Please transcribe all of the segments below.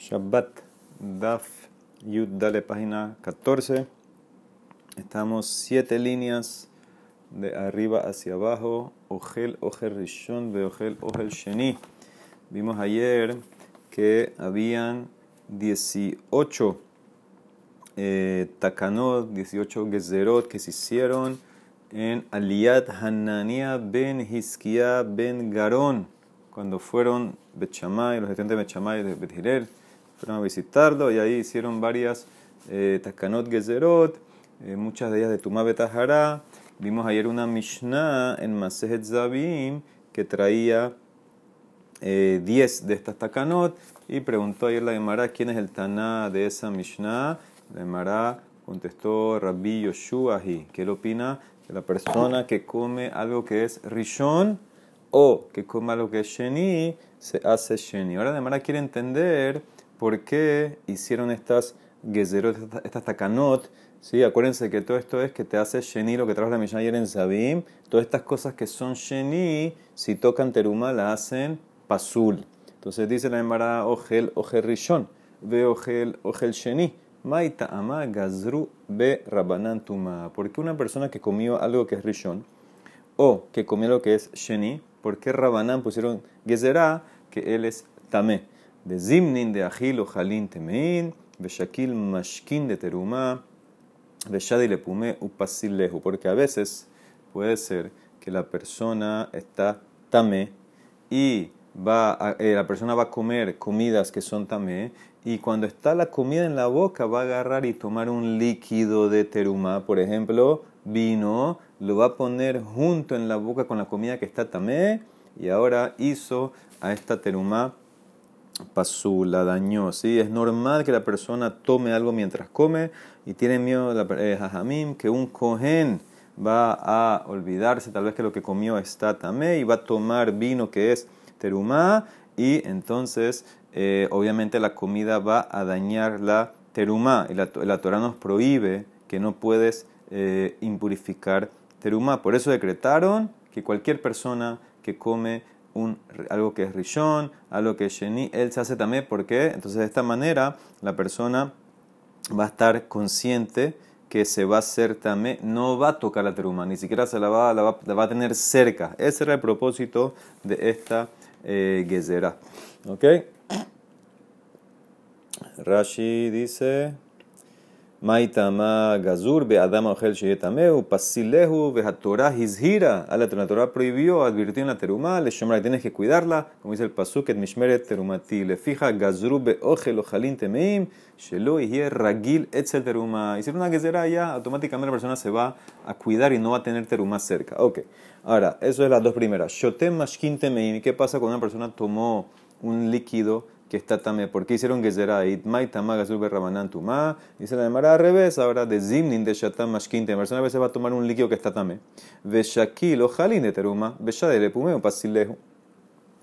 Shabbat, Daf, Yud, dale página 14. Estamos siete líneas de arriba hacia abajo. Ogel, Ogel Rishon, Ogel, Ogel Sheni. Vimos ayer que habían 18 eh, takanot, 18 gezerot que se hicieron en Aliyat Hanania ben Hiskia ben Garón, cuando fueron Bechamay, los estudiantes de Bechamay de Bet fueron a visitarlo y ahí hicieron varias eh, Takanot Gezerot, eh, muchas de ellas de Tumá Betahara. Vimos ayer una Mishnah en Masejet Zabim que traía 10 eh, de estas Takanot y preguntó ayer la Gemara quién es el Taná de esa Mishnah. La Gemara contestó Rabbi Yoshuahi, que él opina que la persona que come algo que es Rishon o que come algo que es Sheni se hace Sheni. Ahora la Gemara quiere entender por qué hicieron estas gezerot, estas takanot. ¿sí? Acuérdense que todo esto es que te hace sheni, lo que trajo la Mishnah ayer en Zabim. Todas estas cosas que son sheni, si tocan teruma, la hacen pasul. Entonces dice la Emara, ojel, ojel rishon, ve ojel, ojel sheni. Maita ama gazru be rabanan tuma. ¿Por qué una persona que comió algo que es rishon o que comió lo que es sheni, por qué rabanan pusieron gezerá que él es tamé? De zimnin de ajil o jalin temein, shakil mashkin de teruma, shadi le pume upasil lehu, porque a veces puede ser que la persona está tamé y va eh, la persona va a comer comidas que son tamé y cuando está la comida en la boca va a agarrar y tomar un líquido de teruma, por ejemplo, vino, lo va a poner junto en la boca con la comida que está tamé y ahora hizo a esta teruma pasó, la dañó. ¿sí? Es normal que la persona tome algo mientras come y tiene miedo, la, eh, que un cohen va a olvidarse tal vez que lo que comió está tamé y va a tomar vino que es terumá y entonces eh, obviamente la comida va a dañar la terumá y la, Torah nos prohíbe que no puedes eh, impurificar terumá. Por eso decretaron que cualquier persona que come un, algo que es rishon, algo que es sheni, él se hace también, porque Entonces de esta manera la persona va a estar consciente que se va a hacer también, no va a tocar la teruma, ni siquiera se la va, a tener cerca. Ese era el propósito de esta eh, gezerá. ¿Ok? Rashi dice... Maitama Gazur, Adama Ojel Sheyetameu, Pasilehu, Vehatorah Hizhira. A la Torah prohibió, advirtió en la teruma, le que tienes que cuidarla, como dice el Pasuk, et Mishmeret Terumati. Le fija Gazru Beojel Ojalin Temeim, Shelo Yihye Ragil Etzel. Y si una gezerá ya, automáticamente la persona se va a cuidar y no va a tener teruma cerca. Ok, ahora, eso es las dos primeras. Shotem Mashkin Temeim. ¿Qué pasa cuando una persona tomó un líquido? Que está tamé. ¿Por qué hicieron Gezerá? Itmai tamaga sube rabanan tuma. Dice la demara al revés, ahora de zimnin de shatam mashkin. La persona a veces va a tomar un líquido que está tamé. Veshakil o jalin de teruma. Veshade le pume un pasilejo.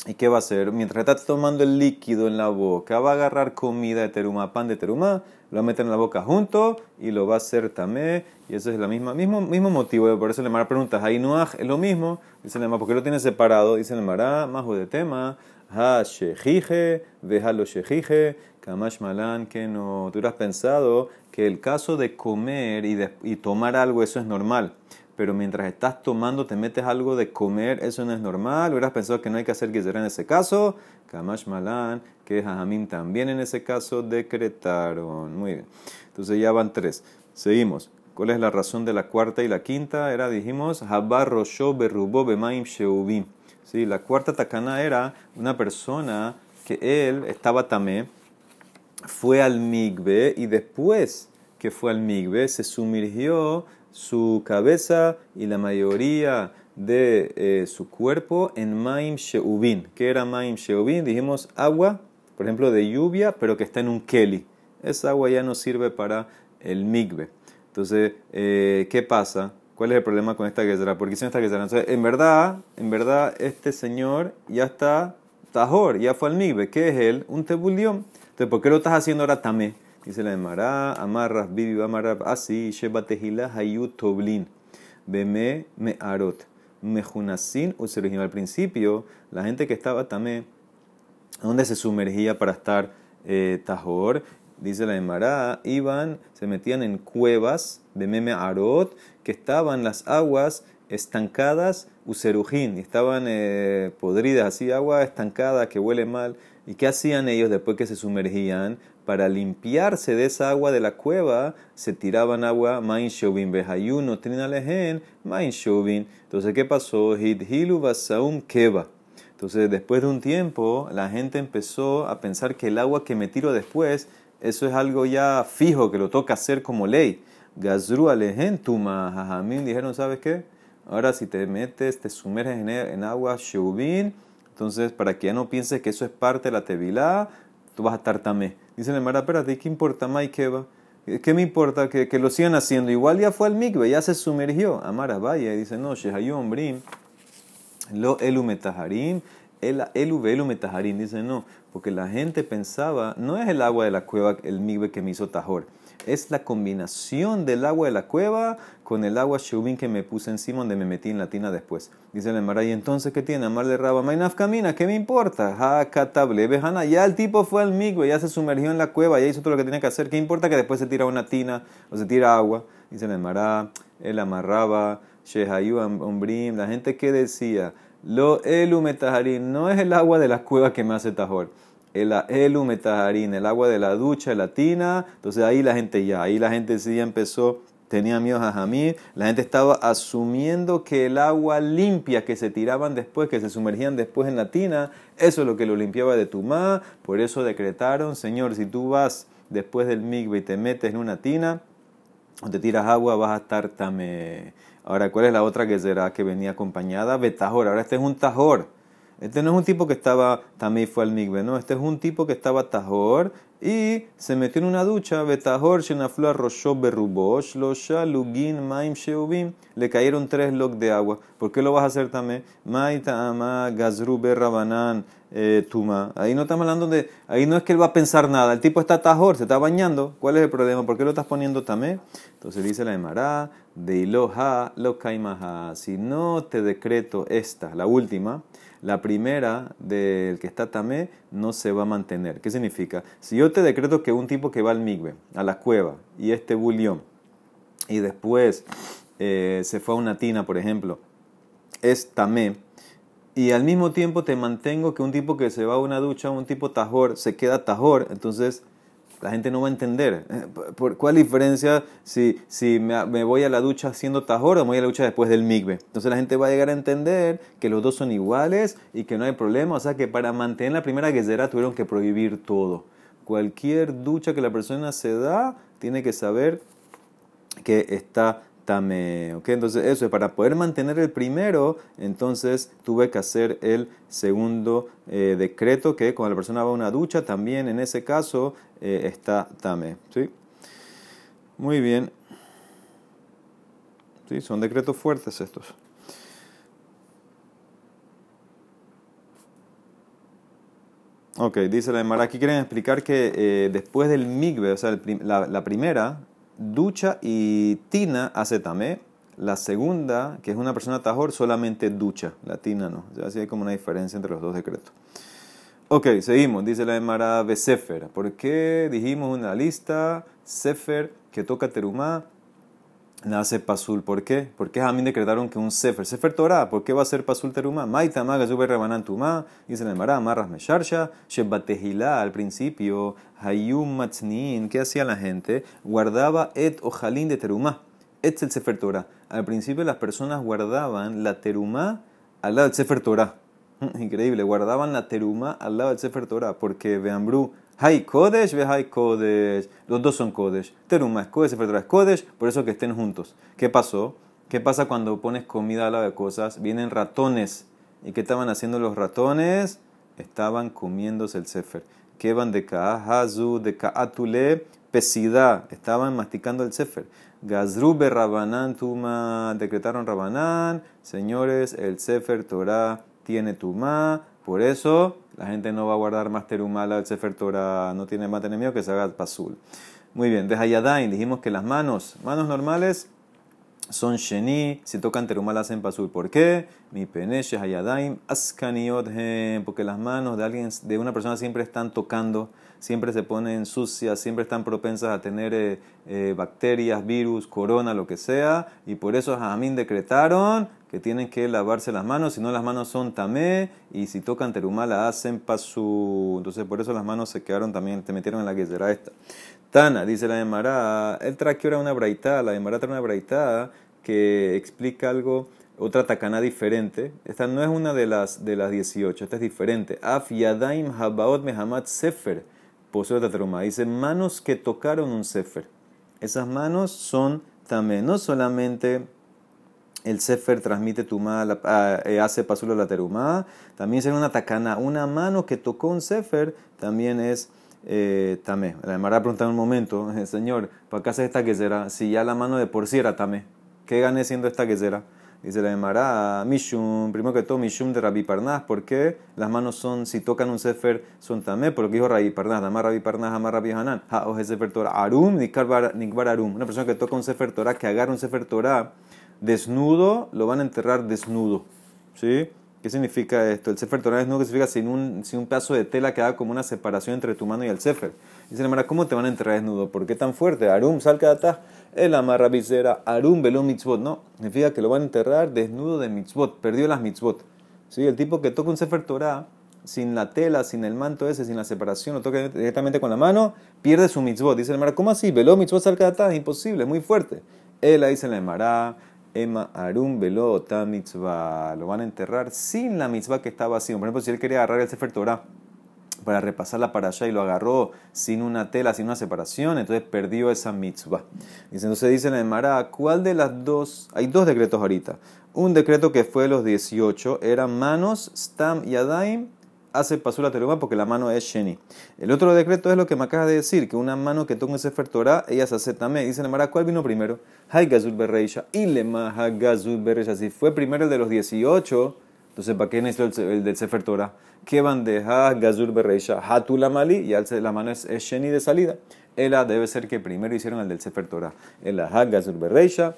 ¿Y qué va a hacer? Mientras está tomando el líquido en la boca, va a agarrar comida de teruma, pan de teruma, lo va a meter en la boca junto y lo va a hacer tamé. Y ese es el mismo, mismo, motivo. Por eso le mara pregunta, ¿hay nuaj? ¿Es lo mismo? Dice le ¿por qué lo tiene separado? Dice le mara, más de tema ha shejije, veja lo shejije, kamash malan, que no. Tú hubieras pensado que el caso de comer y, de, y tomar algo, eso es normal. Pero mientras estás tomando, te metes algo de comer, eso no es normal. Hubieras pensado que no hay que hacer será en ese caso. Kamash Malan, que Jajamim también en ese caso decretaron. Muy bien. Entonces ya van tres. Seguimos. ¿Cuál es la razón de la cuarta y la quinta? Era, dijimos, Habar Rosho Berrubo Bemaim Sheubim. ¿Sí? La cuarta takana era una persona que él estaba tamé, fue al migbe y después que fue al migbe se sumergió su cabeza y la mayoría de eh, su cuerpo en Maim Sheubin. ¿Qué era Maim Sheubin? Dijimos agua, por ejemplo, de lluvia, pero que está en un keli. Esa agua ya no sirve para el migbe. Entonces, eh, ¿qué pasa? ¿Cuál es el problema con esta guerra? Porque hicieron esta guerra. Entonces, en verdad, en verdad, este señor ya está tajor, ya fue al migbe. ¿Qué es él? Un tebulión. Entonces, ¿por qué lo estás haciendo ahora tamé? Dice la Emara, amarras, bibi, amarras, así, sheba tejila, hayut, toblin, beme, me arot, mejunasin, originó Al principio, la gente que estaba tamé, ¿dónde se sumergía para estar eh, tajor. Dice la Emara, iban, se metían en cuevas de meme arot, que estaban las aguas estancadas, userujín, estaban eh, podridas, así, agua estancada que huele mal. ¿Y qué hacían ellos después que se sumergían? Para limpiarse de esa agua de la cueva, se tiraban agua, main shovin, behayuno, trinalehen, main. Entonces, ¿qué pasó? Hidhilu basaum keva. Entonces, después de un tiempo, la gente empezó a pensar que el agua que me tiro después, eso es algo ya fijo, que lo toca hacer como ley. Gazru alehen tuma, jajamín, dijeron, ¿sabes qué? Ahora si te metes, te sumerges en, agua shubin, entonces para que ya no pienses que eso es parte de la tevilá, tú vas a estar tamé. Dice la Mara, espérate, ¿qué importa más qué va? ¿Qué me importa que, que, lo sigan haciendo? Igual ya fue al mikve, ya se sumergió. Amara vaya y dice, no, shehayom brim, lo elu el elu velu metaharim. Dice, no, porque la gente pensaba, no es el agua de la cueva el mikve que me hizo tajor es la combinación del agua de la cueva con el agua shubin que me puse encima donde me metí en la tina después. Dice el Mara, ¿y entonces qué tiene? Amar de Raba, Mainaf camina, ¿qué me importa? Ja, katable, bejana, ya el tipo fue al migbe, ya se sumergió en la cueva, ya hizo todo lo que tenía que hacer. ¿Qué importa que después se tira una tina o se tira agua? Dice el Mara, él amarraba, Shehayu Ombrim, la gente que decía, lo elu no es el agua de la cueva que me hace tajor el elu metaharín, el agua de la ducha, la tina. Entonces ahí la gente ya, ahí la gente sí empezó, tenía miedo a Jamir. La gente estaba asumiendo que el agua limpia que se tiraban después, que se sumergían después en la tina, eso es lo que lo limpiaba de tu ma. Por eso decretaron, Señor, si tú vas después del migbe y te metes en una tina, o te tiras agua, vas a estar tame. Ahora, ¿cuál es la otra que será que venía acompañada? Betajor. Ahora este es un tajor. Este no es un tipo que estaba, también fue al migbe, no, este es un tipo que estaba tajor y se metió en una ducha, betajor, shenaflu arrosho berrubosh, shlosha lugin maim sheubim, le cayeron tres logs de agua. ¿Por qué lo vas a hacer también? Maita ama gazru berrabanan eh, tuma. Ahí no estamos hablando de, ahí no es que él va a pensar nada, el tipo está tajor, se está bañando, ¿cuál es el problema? ¿Por qué lo estás poniendo también? Entonces dice la Emara, de iloha lo si no te decreto esta, la última, la primera del que está tamé no se va a mantener. ¿Qué significa? Si yo te decreto que un tipo que va al migbe, a la cueva, y este bulión, y después eh, se fue a una tina, por ejemplo, es tamé, y al mismo tiempo te mantengo que un tipo que se va a una ducha, un tipo tajor, se queda tajor, entonces la gente no va a entender. Eh, ¿Por cuál diferencia si, si me, voy a la ducha haciendo tajor o me voy a la ducha después del migbe? Entonces la gente va a llegar a entender que los dos son iguales y que no hay problema. O sea que para mantener la primera guesera tuvieron que prohibir todo. Cualquier ducha que la persona se da, tiene que saber que está entonces eso es para poder mantener el primero, entonces tuve que hacer el segundo eh, decreto que cuando la persona va a una ducha, también en ese caso eh, está tame. ¿sí? Muy bien. ¿Sí? Son decretos fuertes estos. Ok, dice la Emara, aquí quieren explicar que eh, después del migbe, o sea, la primera, ducha y tina hace tamé. La segunda, que es una persona tajor, solamente ducha. La tina no. así hay como una diferencia entre los dos decretos. Ok, seguimos. Dice la Emara de Sefer. ¿Por qué dijimos una lista? Sefer que toca terumá nace pasul. ¿Por qué? Porque a mí decretaron que un sefer, sefer Torah, ¿por qué va a ser pasul terumá? Maita maga yube rebanan tumá, dice la Emara, amarras mesharsha, shebatehilá, al principio, hayum matznin, ¿qué hacía la gente? Guardaba et ojalín de terumá. Et el sefer Torah. Al principio las personas guardaban la terumá al lado del sefer Torah. Increíble, guardaban la terumá al lado del sefer Torah, porque Beambru Hay Kodesh ve Hay Kodesh. Los dos son Kodesh. Teruma es Kodesh, Sefer es Kodesh, por eso que estén juntos. ¿Qué pasó? ¿Qué pasa cuando pones comida al lado de cosas? Vienen ratones. ¿Y qué estaban haciendo los ratones? Estaban comiéndose el Sefer. ¿Qué van de Ka'ahazu, de Ka'atule, pesida? Estaban masticando el Sefer. Gazrube Rabanán Tuma, decretaron Rabanán. Señores, el Sefer Torah tiene Tuma. Por eso la gente no va a guardar más terumala al Sefer Torah, no tiene más enemigo que se haga pasul. Muy bien, de Hayadain dijimos que las manos, manos normales son sheni, si tocan terumala hacen pasul. ¿Por qué? Mi peneche hayadaim askaniot porque las manos de alguien, de una persona siempre están tocando siempre se ponen sucias, siempre están propensas a tener eh, eh, bacterias, virus, corona, lo que sea, y por eso Jamín decretaron que tienen que lavarse las manos, si no las manos son tamé, y si tocan terumá la hacen pasu. Entonces por eso las manos se quedaron también, te metieron en la guisera esta. Tana, dice la Emara, él trae ahora una braita, la Emara trae una braita que explica algo, otra takana diferente. Esta no es una de las, de las 18, esta es diferente. Af yadaim habaot mehamat sefer, poseo terumá. Dice manos que tocaron un sefer. Esas manos son tamé, no solamente el Sefer transmite tumá, ah, eh, hace pasulo la terumá. También es una tacana, una mano que tocó un Sefer también es eh, tamé. La Emara pregunta en un momento, Señor, ¿para qué hace esta quesera? Si ya la mano de por sí era tamé, ¿qué gané siendo esta quesera? Dice la Emara, Mishum, primero que todo, Mishum de Rabbi Parnas, ¿por qué las manos son, si tocan un Sefer, son tamé? Porque dijo Rabbi Parnas, Amar Rabbi Parnas, Amar Rabbi Hanan, Ha, o Sefer Torah, Arum, Nikbar Arum. Una persona que toca un Sefer Torah, que agarra un Sefer Torah, desnudo, lo van a enterrar desnudo. ¿Sí? ¿Qué significa esto? El Sefer Torah desnudo significa sin un, sin un pedazo de tela que haga como una separación entre tu mano y el Sefer. Dice la ¿cómo te van a enterrar desnudo? ¿Por qué tan fuerte? Arum, sal atrás. El amarra visera, Arum, veló mitzvot. No, significa que lo van a enterrar desnudo de mitzvot. Perdió las mitzvot. ¿Sí? El tipo que toca un Sefer Torah sin la tela, sin el manto ese, sin la separación, lo toca directamente con la mano, pierde su mitzvot. Dice el ¿cómo así? Veló mitzvot sal atrás. Imposible, es muy fuerte. Ahí dice la Emara, Ema Arum Velo mitzvah. Lo van a enterrar sin la mitzvah que estaba haciendo. Por ejemplo, si él quería agarrar el Sefer para repasarla para allá y lo agarró sin una tela, sin una separación, entonces perdió esa mitzvah. Entonces dice en Mará, ¿cuál de las dos? Hay dos decretos ahorita. Un decreto que fue los 18 eran manos, stam y adaim, hace pasula teruma porque la mano es sheni. El otro decreto es lo que me acaba de decir, que una mano que toca ese Torah, ella se hace también. Dice Mara, ¿cuál vino primero? Hay gazul berreisha. Y lema gazul berreisha. Si fue primero el de los 18, entonces ¿para qué necesito el, del Sefer Torah? ¿Qué bandeja gazul berreisha? Hatula mali, y la mano es, sheni de salida. Ella debe ser que primero hicieron el del Sefer Torah. El gazul berreisha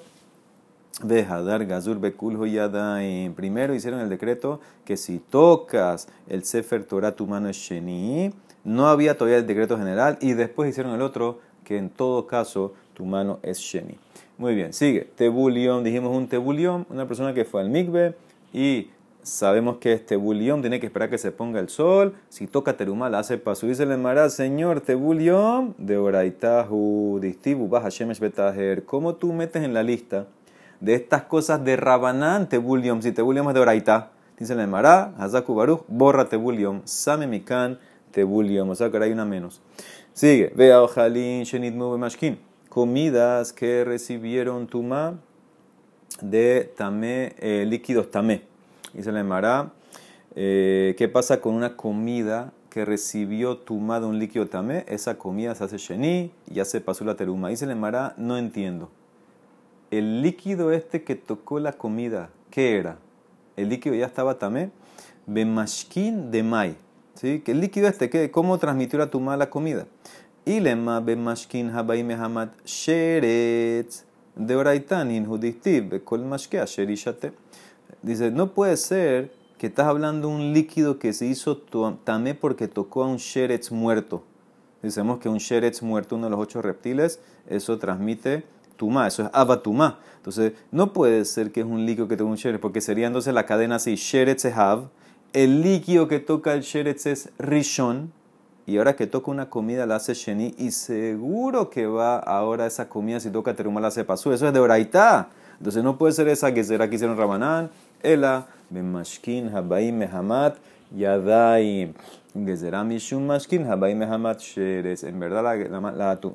dar Gazur Bekul y Primero hicieron el decreto que si tocas el Sefer Torah, tu mano es Sheni. No había todavía el decreto general. Y después hicieron el otro que en todo caso tu mano es Sheni. Muy bien, sigue. Tebulión, dijimos un tebulión, una persona que fue al Mikve y sabemos que este tebulión tiene que esperar que se ponga el sol. Si toca terumá, la hace para subirse el mará. Señor, tebulión de Oraitahu, Distibu, Baja Shemesh Betaher. ¿Cómo tú metes en la lista? De estas cosas de Rabanán, Tebulium. Si Tebulium es de Oraita, dice el Mará, Hazaku Baruch, borra Tebulium, Same Mikan, Tebulium. O sea que ahora hay una menos. Sigue, vea Ojalin, Shenit Mashkin. Comidas que recibieron Tuma de Tamé, eh, líquidos Tamé. Dice el Mará, eh, ¿qué pasa con una comida que recibió Tuma de un líquido Tamé? Esa comida se hace Sheni ya se pasó la teruma. Dice el Mará, no entiendo el líquido este que tocó la comida, ¿qué era? El líquido ya estaba tamé, bemashkin de mai. ¿Sí? Que el líquido este, ¿qué? ¿cómo transmitió la tuma la comida? Ilema bemashkin habai mehamat sheretz de oraitanin hudistiv kol mashke asherishate. Dice, no puede ser que estás hablando de un líquido que se hizo tamé porque tocó a un sheretz muerto. Dicemos que un sheretz muerto, uno de los ocho reptiles, eso transmite tumá, eso es abatumá. Entonces, no puede ser que es un líquido que toca un sheretz, porque sería entonces la cadena así, sheretz hav, el líquido que toca el sheretz es rishon, y ahora que toca una comida la hace sheni, y seguro que va ahora esa comida, si toca terumá la hace pasú, eso es de oraitá. Entonces no puede ser esa que será que hicieron rabanán, ela, bemashkin, habaim, mehamat, yadaim. En verdad,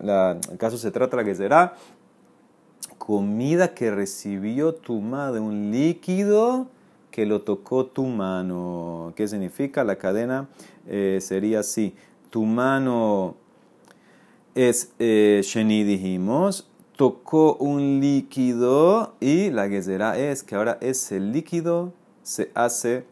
la, el caso se trata de la gezerá comida que recibió tu mano, un líquido que lo tocó tu mano. ¿Qué significa? La cadena eh, sería así. Tu mano es eh, Sheni, dijimos. Tocó un líquido y la gezerá es que ahora ese líquido se hace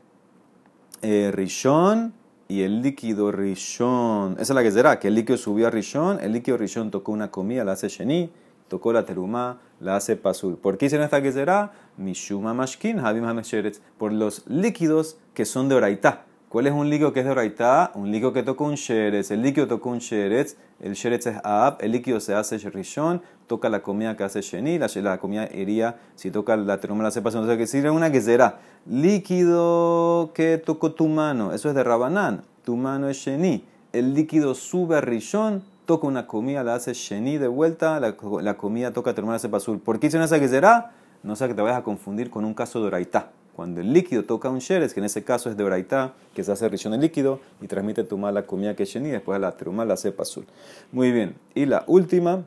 eh, rishon y el líquido rishon. Esa es la gezerá, que el líquido subió a rishon, el líquido rishon tocó una comida, la hace Sheni tocó la teruma, la hace pasul. ¿Por qué hicieron esta será? Mishuma mashkin, habim Por los líquidos que son de oraitá. ¿Cuál es un líquido que es de oraitá? Un líquido que toca un sheretz. El líquido toca un sheretz. El sheretz es ab. El líquido se hace rishon. Toca la comida que hace sheni. La, comida iría, si toca la teruma la sepa. Entonces, que sirve una que será líquido que tocó tu mano. Eso es de rabanán. Tu mano es sheni. El líquido sube a rishon. Toca una comida, la hace sheni de vuelta. La, comida toca teruma la sepa azul. ¿Por qué esa que será? No sea que te vayas a confundir con un caso de oraitá. Cuando el líquido toca un sheres, que en ese caso es de oraitá, que se hace rishon el líquido y transmite tu mala comida que sheni, después la teruma la cepa azul. Muy bien. Y la última,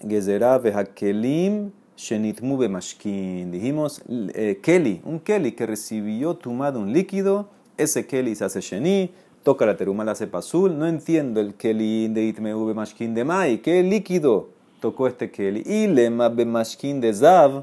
gezerá vehakelim shenitmu mashkin. Dijimos, eh, keli, un keli que recibió tuma de un líquido, ese keli se hace sheni, toca la teruma la cepa azul. No entiendo el keli de itmeu mashkin de mai. ¿Qué líquido tocó este keli? Y lema mashkin de zav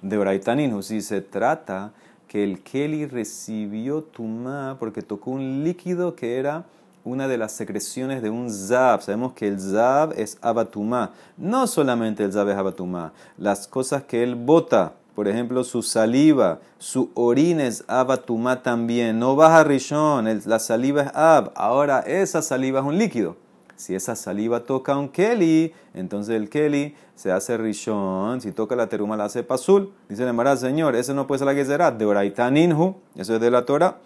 de Oraitanin, si se trata que el Keli recibió Tumá porque tocó un líquido que era una de las secreciones de un Zab. Sabemos que el Zab es Abatumá. No solamente el Zab es Abatumá, las cosas que él bota, por ejemplo, su saliva, su orina es Abatumá también. No baja Rishon, la saliva es Ab. Ahora esa saliva es un líquido. Si esa saliva toca un Keli, entonces el Keli se hace rishon. Si toca la teruma, la hace pasul. Dice el embarazo, Señor, ese no puede ser la que será. De Oraitaninhu, eso es de la Torah.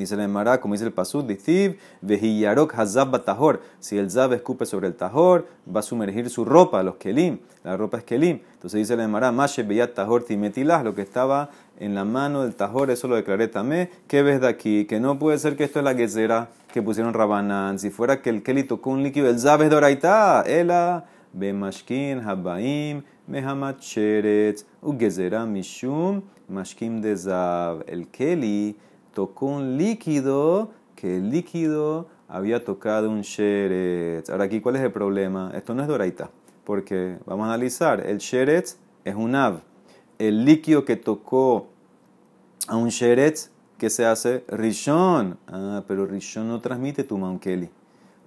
Dice el Emara, como dice el Pasud, Dictiv, Vejiyarok Hazab Batahor. Si el Zab escupe sobre el Tahor, va a sumergir su ropa, los Kelim. La ropa es Kelim. Entonces dice el Emara, Mashe Beyat Tahor Timetilah, lo que estaba en la mano del Tahor, eso lo declaré también. ¿Qué ves de aquí? Que no puede ser que esto es la Gezerá que pusieron Rabanán. Si fuera que el Keli tocó un líquido, el Zab es Doraita. Ela, Bemashkin, Habaim, Mehamat Sheretz, Ugezerá Mishum, Mashkim de Zab. El Keli tocó un líquido que el líquido había tocado un sheretz. Ahora aquí, ¿cuál es el problema? Esto no es doraita, porque vamos a analizar, el sheretz es un av. El líquido que tocó a un sheretz, ¿qué se hace? Rishon. Ah, pero Rishon no transmite tuma un keli.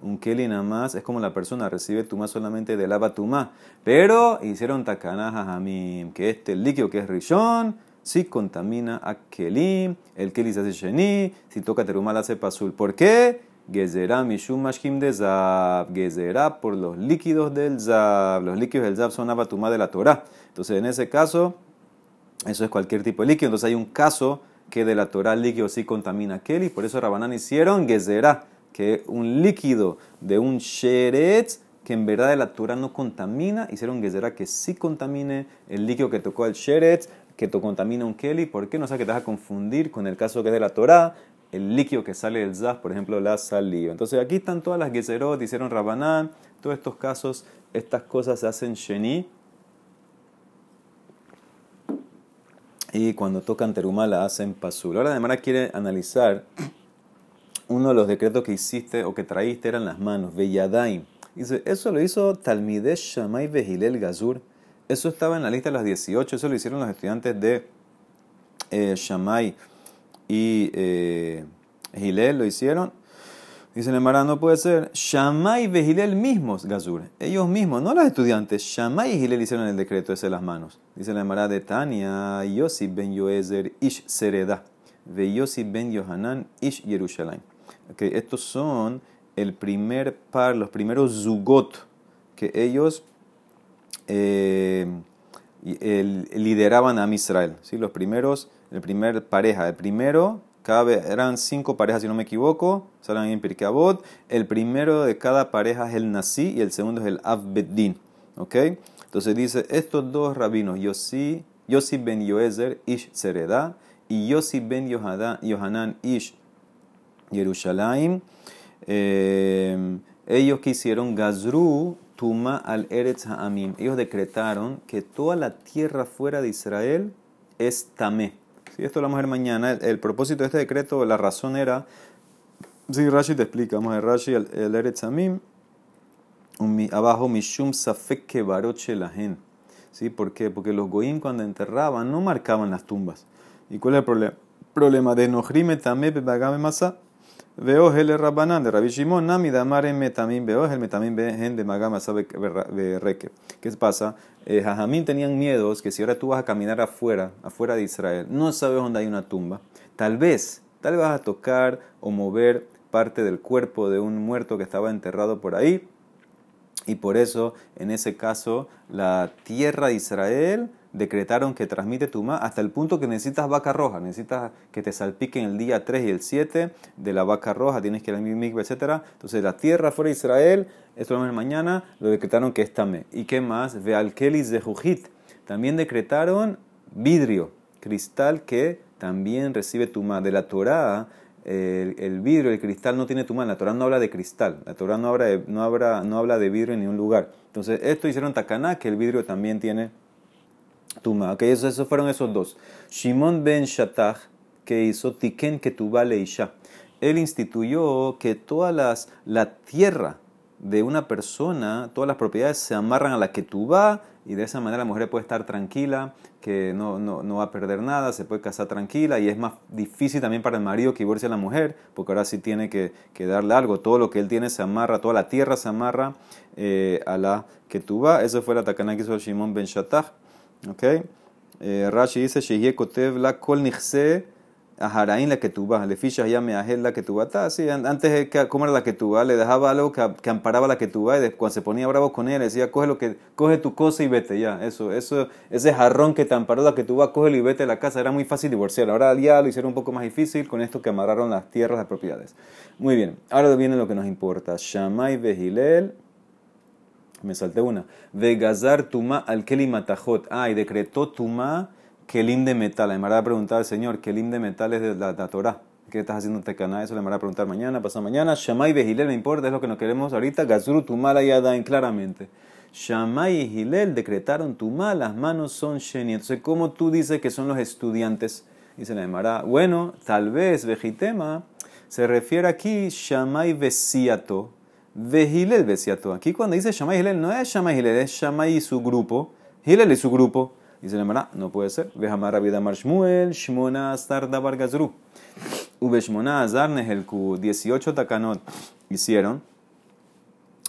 Un keli nada más es como la persona recibe tuma solamente del lava tuma. Pero hicieron takana mí que este líquido que es Rishon si contamina a Kelim, el Kelim se hace Sheni, si toca Terumá la cepa azul. ¿Por qué? Gezerá Mishum Mashkim de Zab, Gezerá por los líquidos del Zab. Los líquidos del Zab son abatumá de la Torah. Entonces, en ese caso, eso es cualquier tipo de líquido. Entonces, hay un caso que de la Torah líquido sí contamina a Kelim, por eso Rabanán hicieron Gezerá, que un líquido de un Sheretz que en verdad de la Torah no contamina, hicieron Gezerá que sí contamine el líquido que tocó al Sheretz que te contamina un keli, ¿por qué no sabes que te vas a confundir con el caso que es de la Torah, el líquido que sale del zaz, por ejemplo, la saliva? Entonces aquí están todas las gezerot, hicieron rabanán, todos estos casos, estas cosas se hacen sheni. Y cuando tocan terumá la hacen pasul. Ahora además quiere analizar uno de los decretos que hiciste o que traíste eran las manos, Beyadaim. Dice, eso lo hizo Talmidesh Shamay Vehilel Gazur. Eso estaba en la lista de las 18, eso lo hicieron los estudiantes de eh, Shammai y eh, Gilel, lo hicieron. Dice el no puede ser. Shammai y Gilel mismos, Gazur, ellos mismos, no los estudiantes. Shammai y Gilel hicieron el decreto ese de las manos. Dice el Emara de Tania, Yossi ben Yoezer ish Sereda, ve Yossi ben Yohanan ish Yerushalayim. Okay, estos son el primer par, los primeros zugot que ellos eh, lideraban a Israel. ¿sí? Los primeros, el primer pareja, el primero, cada eran cinco parejas si no me equivoco, salen en Pirkei El primero de cada pareja es el Nasi y el segundo es el Avbeddin. ¿ok? Entonces dice, estos dos rabinos, Yossi, Yossi ben Yoezer ish Sereda y Yossi ben Yohanan ish Yerushalayim, eh, ellos que hicieron Gazru Tuma al Eretz Ha'amim. Ellos decretaron que toda la tierra fuera de Israel es Tamé. Si esto lo vamos a ver mañana. El, propósito de este decreto, la razón era. Si Rashi te explica, vamos a ver Rashi, el, el Eretz Ha'amim. Abajo, Mishum Safek Baroche Lahen. ¿Sí? ¿Por qué? Porque los Goim cuando enterraban no marcaban las tumbas. ¿Y cuál es el problema? Problema de Nohrime Tamé Bebagame Masa. Veo el Rabbanán de Rabbi Shimon, Nami de Magama sabe Reke. ¿Qué pasa? Eh, tenían miedos que si ahora tú vas a caminar afuera, afuera de Israel, no sabes dónde hay una tumba. Tal vez tal vez vas a tocar o mover parte del cuerpo de un muerto que estaba enterrado por ahí. Y por eso, en ese caso, la tierra de Israel decretaron que transmite Tumá hasta el punto que necesitas vaca roja, necesitas que te salpiquen el día 3 y el 7 de la vaca roja, tienes que ir al mikve, etc. Entonces la tierra fuera de Israel, esto lo mañana, lo decretaron que es. ¿Y qué más? Vealkelis de Jujit. También decretaron vidrio, cristal que también recibe Tumá. De la Torah, el, vidrio, el cristal no tiene Tumá. La Torah no habla de cristal, la Torah no habla de, no habla, no habla de vidrio en ningún lugar. Entonces esto hicieron Takaná, que el vidrio también tiene Tuma. Okay, esos, fueron esos dos. Shimon ben Shatach, que hizo Tiken Ketubá Leisha. Él instituyó que todas las, la tierra de una persona, todas las propiedades se amarran a la Ketubá y de esa manera la mujer puede estar tranquila, que no, no, no, va a perder nada, se puede casar tranquila y es más difícil también para el marido que divorcie a la mujer, porque ahora sí tiene que, que darle algo. Todo lo que él tiene se amarra, toda la tierra se amarra eh, a la Ketubá. Eso fue la takana que hizo Shimon ben Shatach. ¿Ok? Eh, Rashi dice, Shehye kotev la kol nichse aharain la ketubá. Le fichas ya me la ketubá. Sí, antes de comer la ketubá, le dejaba algo que, amparaba la ketubá y cuando se ponía bravo con él, decía, coge, lo que, coge tu cosa y vete ya. Eso, eso, ese jarrón que te amparó la ketubá, cógelo y vete a la casa. Era muy fácil divorciar. Ahora ya lo hicieron un poco más difícil con esto que amarraron las tierras de propiedades. Muy bien, ahora viene lo que nos importa. Shamay Behilel me salté una. Vegazar tuma al kelim matajot. Ah, y decretó tuma kelim de metal. Le va a preguntar al Señor, kelim de metal es de la, Torah. ¿Qué estás haciendo en Tecaná? Eso le va a preguntar mañana, pasado mañana. Shamay y Hilel, no importa, es lo que nos queremos ahorita. Gazru tuma la yadain, claramente. Shamay y Hilel decretaron tuma, las manos son sheni. Entonces, ¿cómo tú dices que son los estudiantes? Dice la Emara. Bueno, tal vez, vejitema, se refiere aquí Shamay Besiato Vehilel Besiato. Aquí cuando dice Shammai Hilel, no es Shammai Hilel, es Shammai y su grupo. Hilel y su grupo. Dice la no puede ser. Vehamar Abidamar Shmuel, Shmona Astar Dabar Gazru. Ube Shmona Azar Nehelku. 18 takanot hicieron.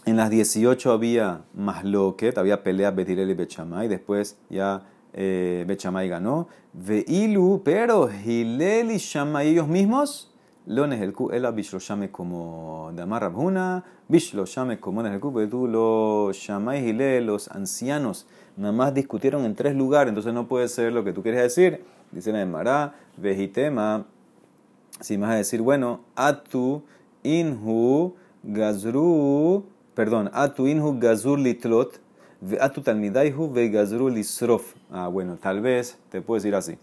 En las 18 había Mahloket, había pelea Betilel y Bechamay. Después ya eh, Bechamay ganó. Veilu, pero Hilel y Shammai ellos mismos nehelku ela llame como damar rabhuna, llame como nehelku, porque tú lo llamáis y lee los ancianos, nada más discutieron en tres lugares, entonces no puede ser lo que tú quieres decir. Dice la Emara, vejitema, si vas a decir, bueno, atu inhu gazru, perdón, atu inhu gazur litlot, atu talmidaihu ve gazru lisrof. Ah, bueno, tal vez te puedes decir así.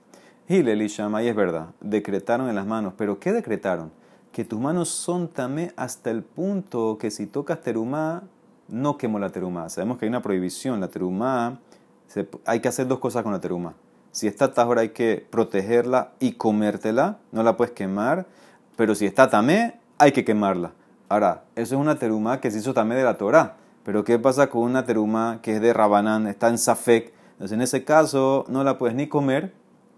Hilel y Shammai es verdad, decretaron en las manos, pero ¿qué decretaron? Que tus manos son tamé hasta el punto que si tocas terumá, no quemo la terumá. Sabemos que hay una prohibición, la terumá, hay que hacer dos cosas con la terumá. Si está tajora hay que protegerla y comértela, no la puedes quemar, pero si está tamé, hay que quemarla. Ahora, eso es una terumá que se hizo tamé de la Torah, pero ¿qué pasa con una terumá que es de Rabanán, está en Safek? Entonces en ese caso no la puedes ni comer,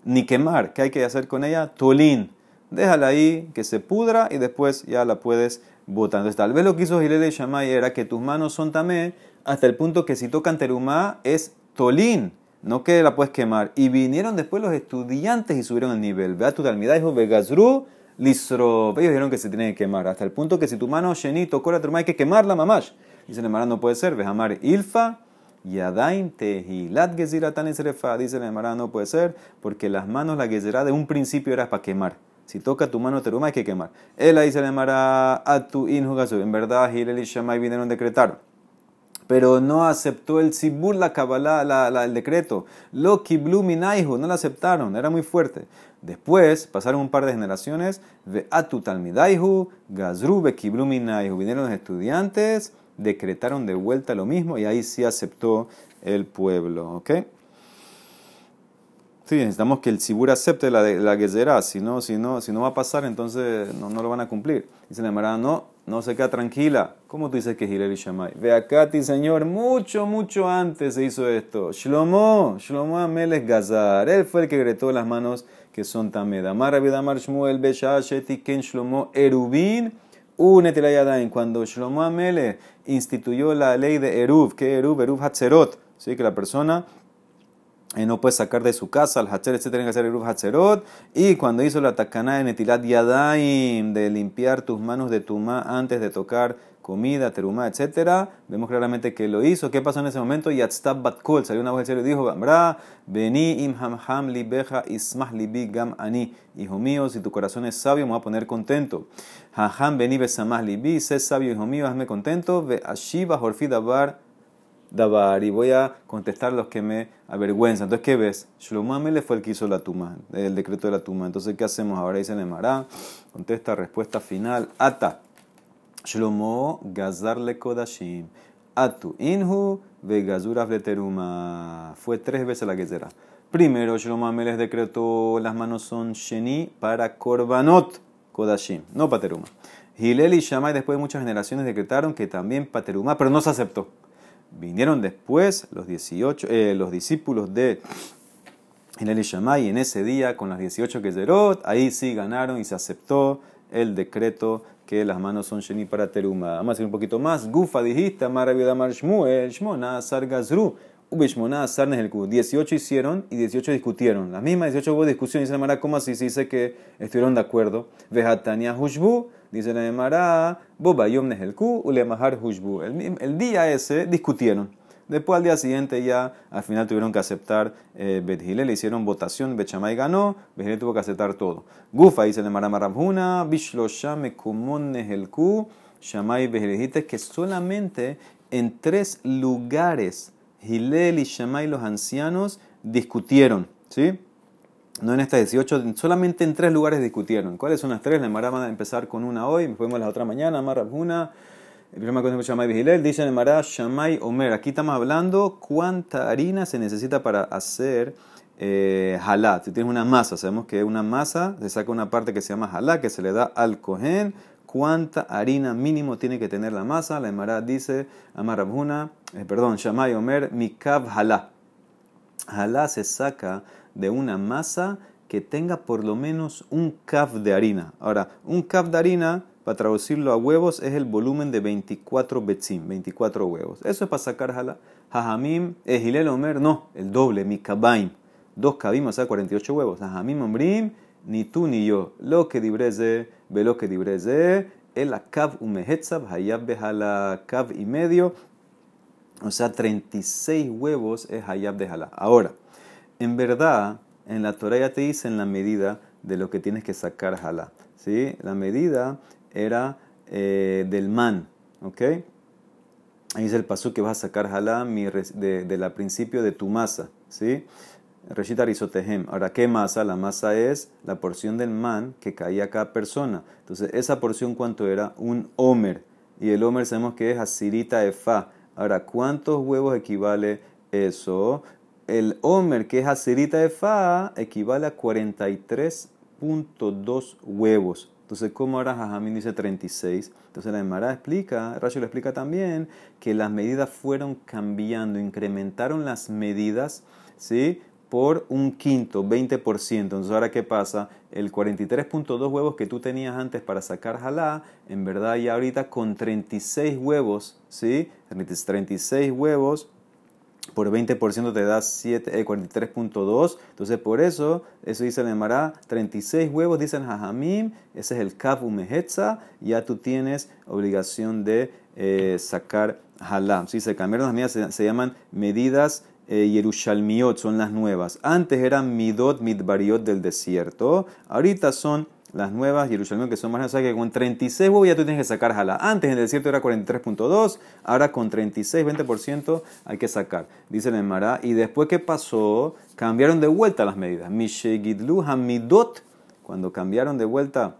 ni quemar. ¿Qué hay que hacer con ella? Tolín. Déjala ahí, que se pudra y después ya la puedes botar. Entonces, tal vez lo que hizo Gilele Shammai era que tus manos son tamé hasta el punto que si tocan terumá es tolín, no que la puedes quemar. Y vinieron después los estudiantes y subieron el nivel. Vea tu talmidad, dijo Vegazru, Lisro. Ellos dijeron que se tiene que quemar. Hasta el punto que si tu mano sheni tocó la terumá hay que quemarla, mamash. Dice el no puede ser. Vejamar ilfa Yadain tehilat geziratan esrefa. Dice la Emara, no puede ser, porque las manos, la gezerá de un principio era para quemar. Si toca tu mano teruma hay que quemar. Él dice la Emara, atu inhugasu. En verdad, Hilel y Shammai vinieron a decretar. Pero no aceptó el sibur, la kabbalah, la, el decreto. Lo kiblu minaihu, no lo aceptaron, era muy fuerte. Después, pasaron un par de generaciones, ve atu talmidaihu, gazru kiblu minaihu. Vinieron los estudiantes decretaron de vuelta lo mismo y ahí sí aceptó el pueblo. ¿Ok? Sí, necesitamos que el Sibur acepte la, la Gezerá, si no, si, no, si no va a pasar, entonces no, no lo van a cumplir. Dice la Emara, no, no se queda tranquila. ¿Cómo tú dices que es y Shammai? Ve acá, ti señor, mucho, mucho antes se hizo esto. Shlomo, Shlomo Ameles Gazar, él fue el que gritó las manos que son Tamed. Amar Abidamar Shmuel Beshasheti Ken Shlomo Erubin Únete la Cuando Shlomo Amele instituyó la ley de Eruv, que Eruv, Eruv Hatzerot, ¿sí? que la persona y no puede sacar de su casa, al hacher, etc. Tiene que hacer el Ruf Hacherot. Y cuando hizo la takana de Netilat Yadaim, de limpiar tus manos de tuma antes de tocar comida, terumá, etc. Vemos claramente que lo hizo. ¿Qué pasó en ese momento? Yatstab Batkol, salió una voz del cielo y dijo, Bra, vení im ham libeja ismah libi gam ani. Hijo mío, si tu corazón es sabio, me voy a poner contento. Ham vení besamah libi, sé sabio, hijo mío, hazme contento. Ve ashiva dabar y voy a contestar los que me avergüenzan. Entonces, ¿qué ves? Shlomo Amele fue el que hizo la tuma, el decreto de la tuma. Entonces, ¿qué hacemos ahora? Dice Nemara, contesta respuesta final. Ata. Shlomo gazarle kodashim. Atu inhu vegazuras teruma. Fue tres veces la será. Primero, Shlomo Ameles decretó las manos son sheni para korbanot kodashim, no pateruma. Hilel y Shammai después de muchas generaciones decretaron que también pateruma, pero no se aceptó. Vinieron después los, 18, eh, los discípulos de Hilel y Shammai en ese día con las 18 que zerot, ahí sí ganaron y se aceptó el decreto que las manos son sheni para teruma. Vamos a decir un poquito más. Gufa dijiste, shmuel, shmona sar gazru, ubishmona sarnes el 18 hicieron y 18 discutieron. Las mismas 18 hubo discusión se llamará como así se dice que estuvieron de acuerdo. Vejatania hushbu, dice la Emara, boba yom nehelku, ulemahar hushbu. El día ese discutieron. Después al día siguiente ya al final tuvieron que aceptar eh, le hicieron votación, Bechamay ganó, Bethile tuvo que aceptar todo. Gufa dice el Maramarabhuna, Bishlosha Mekumon Nehelku, Shamay dijiste que solamente en tres lugares Hilel y Shamay los ancianos discutieron, ¿sí? No en estas 18, solamente en tres lugares discutieron. ¿Cuáles son las tres? La Mara va a empezar con una hoy, después vemos la otra mañana, Marabhuna. El cosa es Shamay Vigilel, dice en el Mará Shamay Omer. Aquí estamos hablando cuánta harina se necesita para hacer eh. Si tienes una masa, sabemos que una masa se saca una parte que se llama halá, que se le da al cohen. ¿Cuánta harina mínimo tiene que tener la masa? La Emara dice, Amarabhuna, eh, perdón, Shamay Omer, Mikav halá. Halá se saca de una masa que tenga por lo menos un kav de harina. Ahora, un kav de harina para traducirlo a huevos, es el volumen de 24 betzim, 24 huevos. Eso es para sacar jala. Jajamim, Ejilel Omer, no, el doble, mi kabaim. Dos kabim, o sea, 48 huevos. Jajamim Omrim, ni tú ni yo. Lo que dibreze, ve lo que dibreze, el akav umehetzab, hayab behala kav y medio. O sea, 36 huevos es hayab de jala. Ahora, en verdad, en la Torah ya te dicen la medida de lo que tienes que sacar jala. ¿sí? La medida era eh, del man, ¿ok? Ahí es el paso que vas a sacar halam de, de, la principio de tu masa, ¿sí? Risotehem. Ahora, ¿qué masa? La masa es la porción del man que caía a cada persona. Entonces, esa porción, ¿cuánto era? Un homer. Y el homer sabemos que es asirita efa. Ahora, ¿cuántos huevos equivale eso? El homer, que es asirita efa, equivale a 43.2 huevos. Entonces, ¿cómo ahora Jajamín dice 36? Entonces la Emara explica, Rashi lo explica también, que las medidas fueron cambiando, incrementaron las medidas, ¿sí? Por un quinto, 20%. Entonces, ¿ahora qué pasa? El 43.2 huevos que tú tenías antes para sacar jalá, en verdad ya ahorita con 36 huevos, ¿sí? 36 huevos por 20% te da 43.2. Entonces, por eso, eso dice el Emara, 36 huevos, dicen Jajamim, ese es el Kav Umehetza, ya tú tienes obligación de eh, sacar Halá. Si se cambiaron las medidas, se, llaman medidas eh, Yerushalmiot, son las nuevas. Antes eran Midot Midbariot del desierto, ahorita son las nuevas Jerusalén que son más que con 36 huevos ya tú tienes que sacar jala. Antes en el desierto era 43.2, ahora con 36, 20% hay que sacar. Dice el Emara. Y después, ¿qué pasó? Cambiaron de vuelta las medidas. Mishegidlu Hamidot, cuando cambiaron de vuelta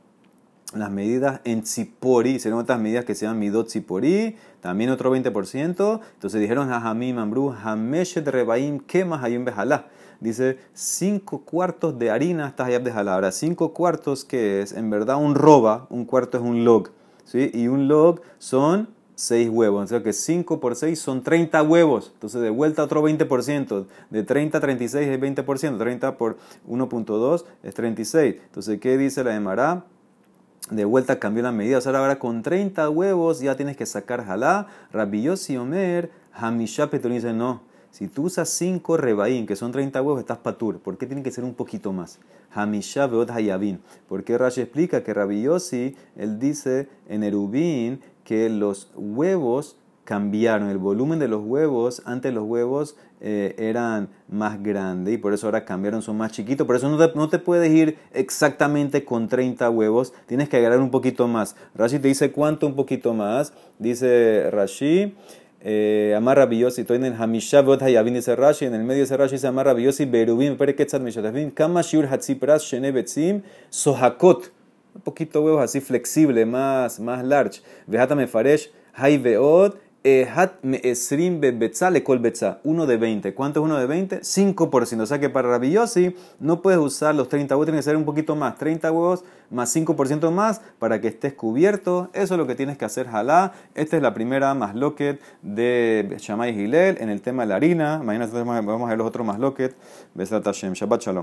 las medidas en Tzipori, hicieron otras medidas que se llaman Midot Tzipori, también otro 20%. Entonces dijeron a Hamim Hameshet Rebaim, ¿qué más hay en Bejalá? Dice cinco cuartos de harina hasta hayab de Ahora, cinco cuartos que es en verdad un roba, un cuarto es un log, ¿sí? Y un log son seis huevos. O sea que 5 por 6 son 30 huevos. Entonces de vuelta otro 20%. De 30 a 36 es 20%. 30 por 1.2 es 36. Entonces, ¿qué dice la de Mará? De vuelta cambió la medida. O sea, ahora con 30 huevos ya tienes que sacar jalá. Rabillosi Omer, Hamisha Petrón dice no Si tú usas 5 rebaín, que son 30 huevos, estás patur. ¿Por qué tiene que ser un poquito más? Hamisha veot hayabin. Porque Rashi explica que Rabbi Yossi, él dice en Erubín que los huevos cambiaron. El volumen de los huevos, antes los huevos eh, eran más grandes y por eso ahora cambiaron, son más chiquitos. Por eso no te, no te, puedes ir exactamente con 30 huevos, tienes que agregar un poquito más. Rashi te dice cuánto un poquito más. Dice Rashi. Eh, Amar Rabiosi, en el Hamisha Vot Hayavin dice Rashi, en el medio de Rashi dice Amar Rabiosi, Berubim, Pereketzat Mishatavim, Kama Shiur Hatzipras, Shene Betzim, Sohakot, un poquito huevos así flexible, más, más large. Vejata Mefaresh, Hay Veot, 1 de 20. ¿Cuánto es 1 de 20? 5%. O sea que para Rabiosi no puedes usar los 30 huevos, tiene que ser un poquito más. 30 huevos más 5% más para que estés cubierto. Eso es lo que tienes que hacer, jalá. Esta es la primera más loquet de Shammai Gilel en el tema de la harina. Mañana vamos a ver los otros más loquet. Besat Hashem. Shabbat Shalom.